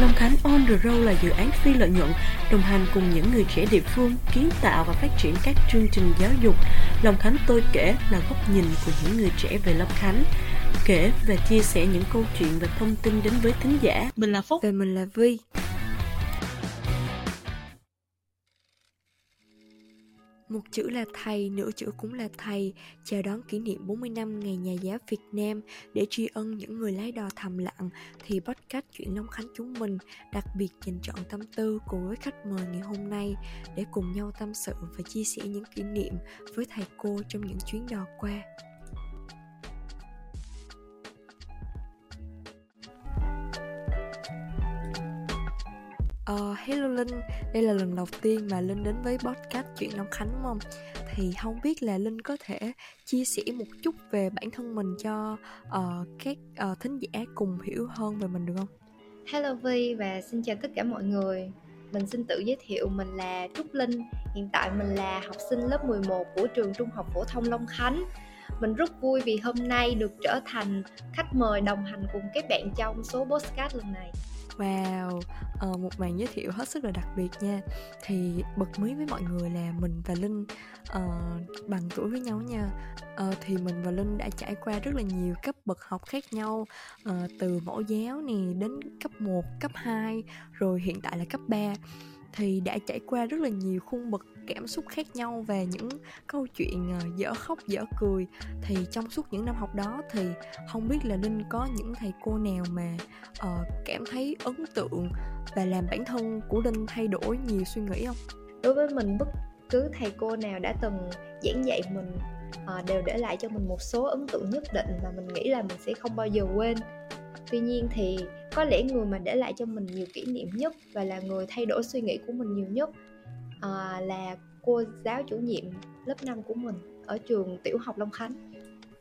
Long Khánh On The Road là dự án phi lợi nhuận đồng hành cùng những người trẻ địa phương kiến tạo và phát triển các chương trình giáo dục. Long Khánh tôi kể là góc nhìn của những người trẻ về Long Khánh kể và chia sẻ những câu chuyện và thông tin đến với thính giả. Mình là Phúc Và mình là Vi. Một chữ là thầy, nửa chữ cũng là thầy, chào đón kỷ niệm 40 năm Ngày Nhà giáo Việt Nam để tri ân những người lái đò thầm lặng thì podcast chuyện Long Khánh chúng mình đặc biệt dành chọn tâm tư cùng với khách mời ngày hôm nay để cùng nhau tâm sự và chia sẻ những kỷ niệm với thầy cô trong những chuyến đò qua. Uh, hello Linh, đây là lần đầu tiên mà Linh đến với podcast Chuyện Long Khánh đúng không? Thì không biết là Linh có thể chia sẻ một chút về bản thân mình cho uh, các uh, thính giả cùng hiểu hơn về mình được không? Hello Vi và xin chào tất cả mọi người Mình xin tự giới thiệu mình là Trúc Linh Hiện tại mình là học sinh lớp 11 của trường Trung học Phổ thông Long Khánh Mình rất vui vì hôm nay được trở thành khách mời đồng hành cùng các bạn trong số podcast lần này Wow, uh, một màn giới thiệu hết sức là đặc biệt nha. Thì bật mí với mọi người là mình và Linh uh, bằng tuổi với nhau nha. Uh, Thì mình và Linh đã trải qua rất là nhiều cấp bậc học khác nhau uh, Từ mẫu giáo nè đến cấp 1, cấp 2 Rồi hiện tại là cấp 3 thì đã trải qua rất là nhiều khung bậc cảm xúc khác nhau và những câu chuyện ờ, dở khóc dở cười. Thì trong suốt những năm học đó thì không biết là linh có những thầy cô nào mà uh, cảm thấy ấn tượng và làm bản thân của linh thay đổi nhiều suy nghĩ không? Đối với mình bất cứ thầy cô nào đã từng giảng dạy mình uh, đều để lại cho mình một số ấn tượng nhất định mà mình nghĩ là mình sẽ không bao giờ quên. Tuy nhiên thì có lẽ người mà để lại cho mình nhiều kỷ niệm nhất và là người thay đổi suy nghĩ của mình nhiều nhất à, là cô giáo chủ nhiệm lớp 5 của mình ở trường tiểu học Long Khánh.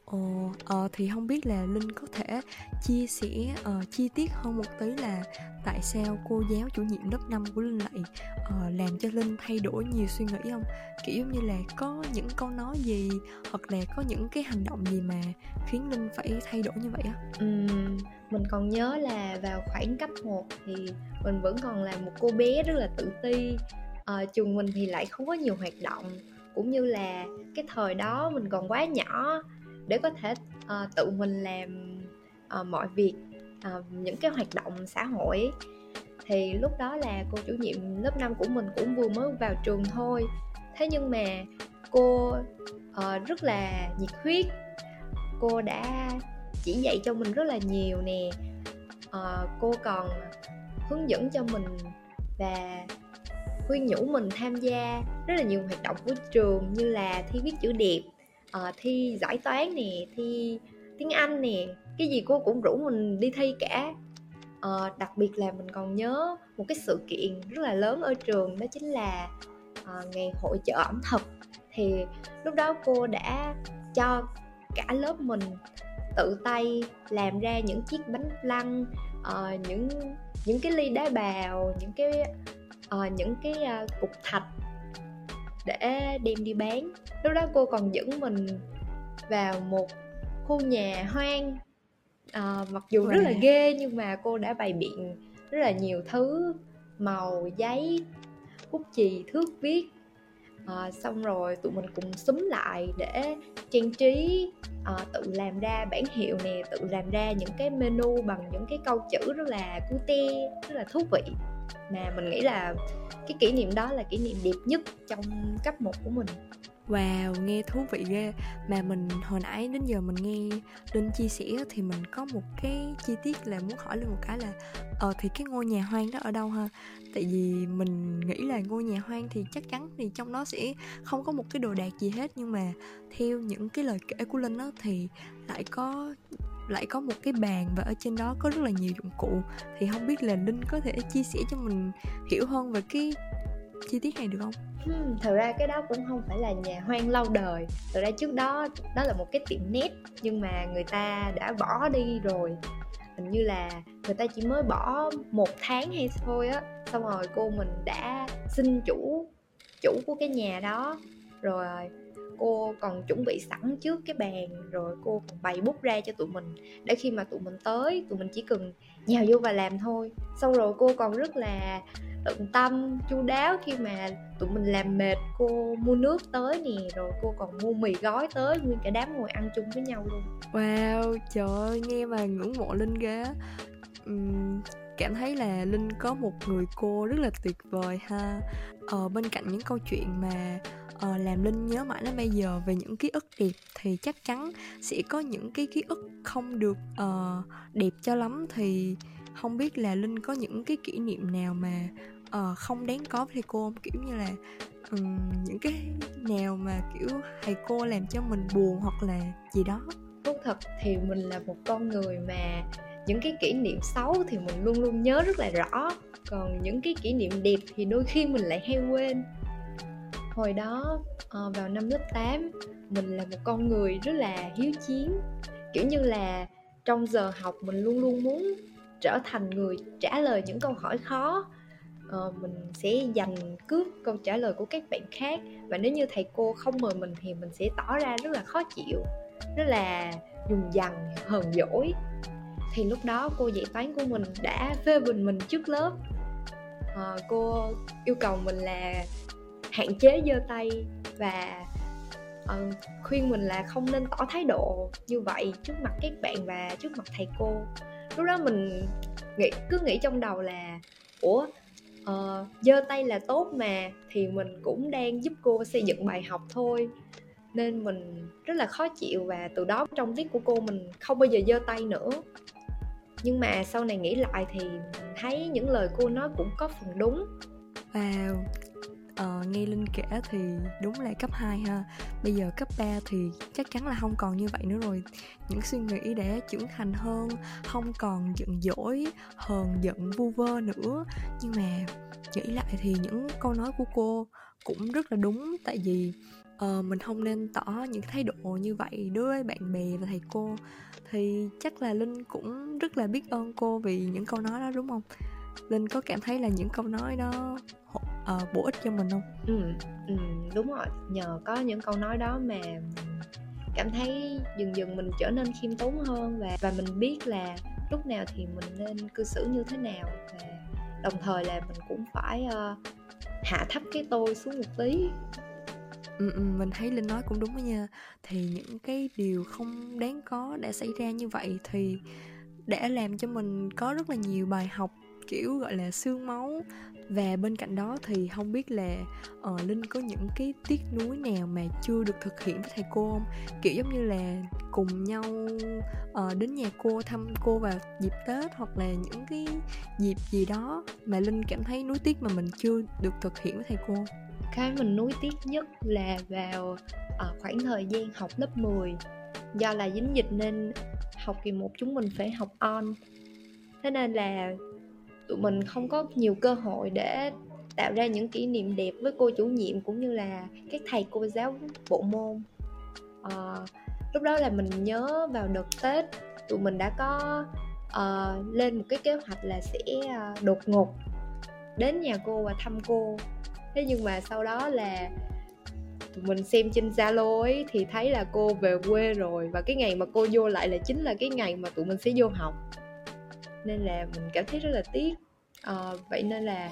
Ồ, ờ, thì không biết là Linh có thể chia sẻ uh, chi tiết hơn một tí là tại sao cô giáo chủ nhiệm lớp 5 của Linh lại uh, làm cho Linh thay đổi nhiều suy nghĩ không? Kiểu giống như là có những câu nói gì hoặc là có những cái hành động gì mà khiến Linh phải thay đổi như vậy á? Uhm, mình còn nhớ là vào khoảng cấp 1 thì mình vẫn còn là một cô bé rất là tự ti uh, trường mình thì lại không có nhiều hoạt động cũng như là cái thời đó mình còn quá nhỏ để có thể uh, tự mình làm uh, mọi việc uh, những cái hoạt động xã hội. Thì lúc đó là cô chủ nhiệm lớp 5 của mình cũng vừa mới vào trường thôi. Thế nhưng mà cô uh, rất là nhiệt huyết. Cô đã chỉ dạy cho mình rất là nhiều nè. Uh, cô còn hướng dẫn cho mình và khuyên nhủ mình tham gia rất là nhiều hoạt động của trường như là thi viết chữ đẹp uh, thi giải toán nè thi tiếng anh nè cái gì cô cũng rủ mình đi thi cả. Uh, đặc biệt là mình còn nhớ một cái sự kiện rất là lớn ở trường đó chính là uh, ngày hội chợ ẩm thực. Thì lúc đó cô đã cho cả lớp mình tự tay làm ra những chiếc bánh lăng uh, những những cái ly đá bào những cái uh, những cái uh, cục thạch để đem đi bán. Lúc đó cô còn dẫn mình vào một khu nhà hoang. À, mặc dù rất là ghê nhưng mà cô đã bày biện rất là nhiều thứ màu giấy bút chì thước viết. À, xong rồi tụi mình cùng xúm lại để trang trí à, tự làm ra bản hiệu nè tự làm ra những cái menu bằng những cái câu chữ rất là cute rất là thú vị mà mình nghĩ là cái kỷ niệm đó là kỷ niệm đẹp nhất trong cấp 1 của mình. Wow, nghe thú vị ghê. Mà mình hồi nãy đến giờ mình nghe Linh chia sẻ thì mình có một cái chi tiết là muốn hỏi linh một cái là Ờ thì cái ngôi nhà hoang đó ở đâu ha? Tại vì mình nghĩ là ngôi nhà hoang thì chắc chắn thì trong đó sẽ không có một cái đồ đạc gì hết Nhưng mà theo những cái lời kể của Linh đó thì lại có lại có một cái bàn và ở trên đó có rất là nhiều dụng cụ. Thì không biết là linh có thể chia sẻ cho mình hiểu hơn về cái chi tiết này được không? Hmm, thật ra cái đó cũng không phải là nhà hoang lâu đời. Thật ra trước đó đó là một cái tiệm nét nhưng mà người ta đã bỏ đi rồi. Hình như là người ta chỉ mới bỏ một tháng hay thôi á. Xong rồi cô mình đã xin chủ chủ của cái nhà đó. Rồi cô còn chuẩn bị sẵn trước cái bàn rồi cô còn bày bút ra cho tụi mình. Để khi mà tụi mình tới tụi mình chỉ cần nhào vô và làm thôi. Xong rồi cô còn rất là tận tâm chu đáo khi mà tụi mình làm mệt cô mua nước tới nè rồi cô còn mua mì gói tới nguyên cả đám ngồi ăn chung với nhau luôn. Wow trời ơi nghe mà ngưỡng mộ linh ghê uhm, cảm thấy là linh có một người cô rất là tuyệt vời ha. Ờ, bên cạnh những câu chuyện mà ờ, làm linh nhớ mãi đến bây giờ về những ký ức đẹp thì chắc chắn sẽ có những cái ký ức không được uh, đẹp cho lắm. Thì không biết là linh có những cái kỷ niệm nào mà uh, không đáng có với thầy cô không? Kiểu như là um, những cái nào mà kiểu thầy cô làm cho mình buồn hoặc là gì đó. Thú thật thì mình là một con người mà những cái kỷ niệm xấu thì mình luôn luôn nhớ rất là rõ. Còn những cái kỷ niệm đẹp thì đôi khi mình lại hay quên. Hồi đó ờ, vào năm lớp 8 mình là một con người rất là hiếu chiến. Kiểu như là trong giờ học mình luôn luôn muốn trở thành người trả lời những câu hỏi khó. Ờ, mình sẽ giành cướp câu trả lời của các bạn khác. Và nếu như thầy cô không mời mình thì mình sẽ tỏ ra rất là khó chịu rất là dùng dằn hờn dỗi thì lúc đó cô dạy toán của mình đã phê bình mình trước lớp. À, cô yêu cầu mình là hạn chế giơ tay và uh, khuyên mình là không nên tỏ thái độ như vậy trước mặt các bạn và trước mặt thầy cô. Lúc đó mình nghĩ cứ nghĩ trong đầu là ủa uh, giơ tay là tốt mà thì mình cũng đang giúp cô xây dựng bài học thôi. Nên mình rất là khó chịu và từ đó trong tiết của cô mình không bao giờ giơ tay nữa nhưng mà sau này nghĩ lại thì thấy những lời cô nói cũng có phần đúng. Wow. Ờ, nghe Linh kể thì đúng là cấp 2 ha. Bây giờ cấp 3 thì chắc chắn là không còn như vậy nữa rồi. Những suy nghĩ để trưởng thành hơn Không còn giận dỗi, hờn giận vu vơ nữa. Nhưng mà nghĩ lại thì những câu nói của cô cũng rất là đúng Tại vì uh, mình không nên tỏ những thái độ như vậy đối với bạn bè và thầy cô. Thì chắc là linh cũng rất là biết ơn cô vì những câu nói đó đúng không? Linh có cảm thấy là những câu nói đó uh, bổ ích cho mình không? Ừ, ừ đúng rồi. Nhờ có những câu nói đó mà cảm thấy dần dần mình trở nên khiêm tốn hơn và và mình biết là lúc nào thì mình nên cư xử như thế nào và đồng thời là mình cũng phải uh, hạ thấp cái tôi xuống một tí. Ừ, ừ, mình thấy linh nói cũng đúng đó nha. Thì những cái điều không đáng có đã xảy ra như vậy thì đã làm cho mình có rất là nhiều bài học kiểu gọi là xương máu. Và bên cạnh đó thì không biết là uh, linh có những cái tiếc nuối nào mà chưa được thực hiện với thầy cô không? Kiểu giống như là cùng nhau uh, đến nhà cô thăm cô vào dịp tết hoặc là những cái dịp gì đó mà linh cảm thấy nuối tiếc mà mình chưa được thực hiện với thầy cô? Cái mình nuối tiếc nhất là vào uh, khoảng thời gian học lớp 10 do là dính dịch nên học kỳ một chúng mình phải học on. Thế nên là tụi mình không có nhiều cơ hội để tạo ra những kỷ niệm đẹp với cô chủ nhiệm cũng như là các thầy cô giáo bộ môn. À, lúc đó là mình nhớ vào đợt tết tụi mình đã có uh, lên một cái kế hoạch là sẽ uh, đột ngột đến nhà cô và thăm cô. Thế nhưng mà sau đó là tụi mình xem trên zalo ấy thì thấy là cô về quê rồi và cái ngày mà cô vô lại là chính là cái ngày mà tụi mình sẽ vô học nên là mình cảm thấy rất là tiếc à, vậy nên là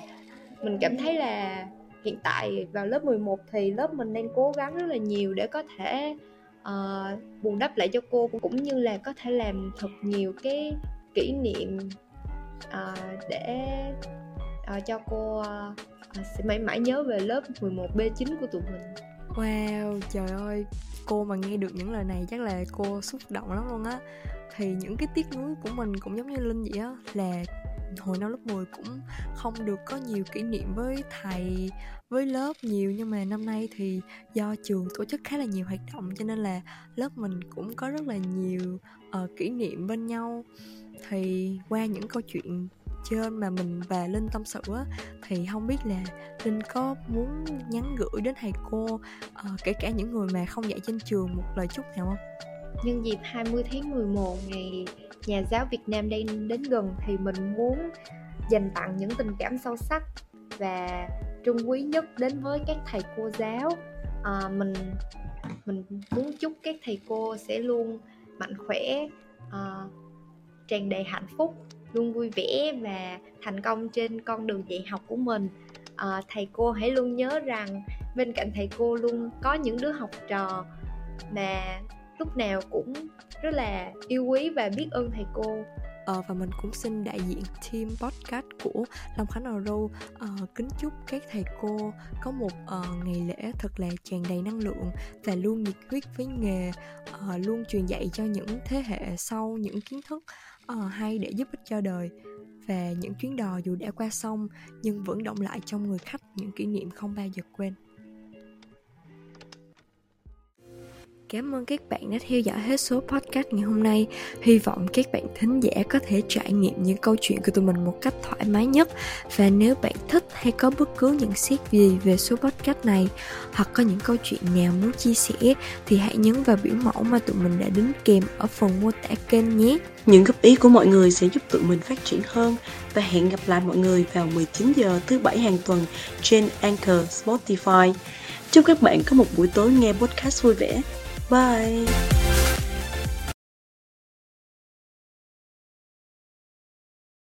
mình cảm thấy là hiện tại vào lớp 11 thì lớp mình đang cố gắng rất là nhiều để có thể uh, bù đắp lại cho cô cũng như là có thể làm thật nhiều cái kỷ niệm uh, để uh, cho cô uh, sẽ mãi mãi nhớ về lớp 11 B9 của tụi mình. Wow, trời ơi, cô mà nghe được những lời này chắc là cô xúc động lắm luôn á. Thì những cái tiếc nuối của mình cũng giống như linh vậy á là hồi năm lớp 10 cũng không được có nhiều kỷ niệm với thầy với lớp nhiều nhưng mà năm nay thì do trường tổ chức khá là nhiều hoạt động cho nên là lớp mình cũng có rất là nhiều uh, kỷ niệm bên nhau. Thì qua những câu chuyện trên mà mình và linh tâm sự á thì không biết là linh có muốn nhắn gửi đến thầy cô uh, kể cả những người mà không dạy trên trường một lời chúc nào không? Nhân dịp 20 tháng 11 ngày nhà giáo Việt Nam đang đến gần thì mình muốn dành tặng những tình cảm sâu sắc và trung quý nhất đến với các thầy cô giáo. À, mình mình muốn chúc các thầy cô sẽ luôn mạnh khỏe à, tràn đầy hạnh phúc luôn vui vẻ và thành công trên con đường dạy học của mình. À, thầy cô hãy luôn nhớ rằng bên cạnh thầy cô luôn có những đứa học trò mà lúc nào cũng rất là yêu quý và biết ơn thầy cô. Ờ, và mình cũng xin đại diện team podcast của Long Khánh Aro uh, ờ, kính chúc các thầy cô có một uh, ngày lễ thật là tràn đầy năng lượng và luôn nhiệt huyết với nghề uh, luôn truyền dạy cho những thế hệ sau những kiến thức uh, hay để giúp ích cho đời. Và những chuyến đò dù đã qua sông nhưng vẫn động lại trong người khách những kỷ niệm không bao giờ quên. Cảm ơn các bạn đã theo dõi hết số podcast ngày hôm nay. Hy vọng các bạn thính giả có thể trải nghiệm những câu chuyện của tụi mình một cách thoải mái nhất. Và nếu bạn thích hay có bất cứ nhận xét gì về số podcast này, hoặc có những câu chuyện nào muốn chia sẻ, thì hãy nhấn vào biểu mẫu mà tụi mình đã đính kèm ở phần mô tả kênh nhé. Những góp ý của mọi người sẽ giúp tụi mình phát triển hơn và hẹn gặp lại mọi người vào 19 giờ thứ bảy hàng tuần trên Anchor, Spotify. Chúc các bạn có một buổi tối nghe podcast vui vẻ. Bye.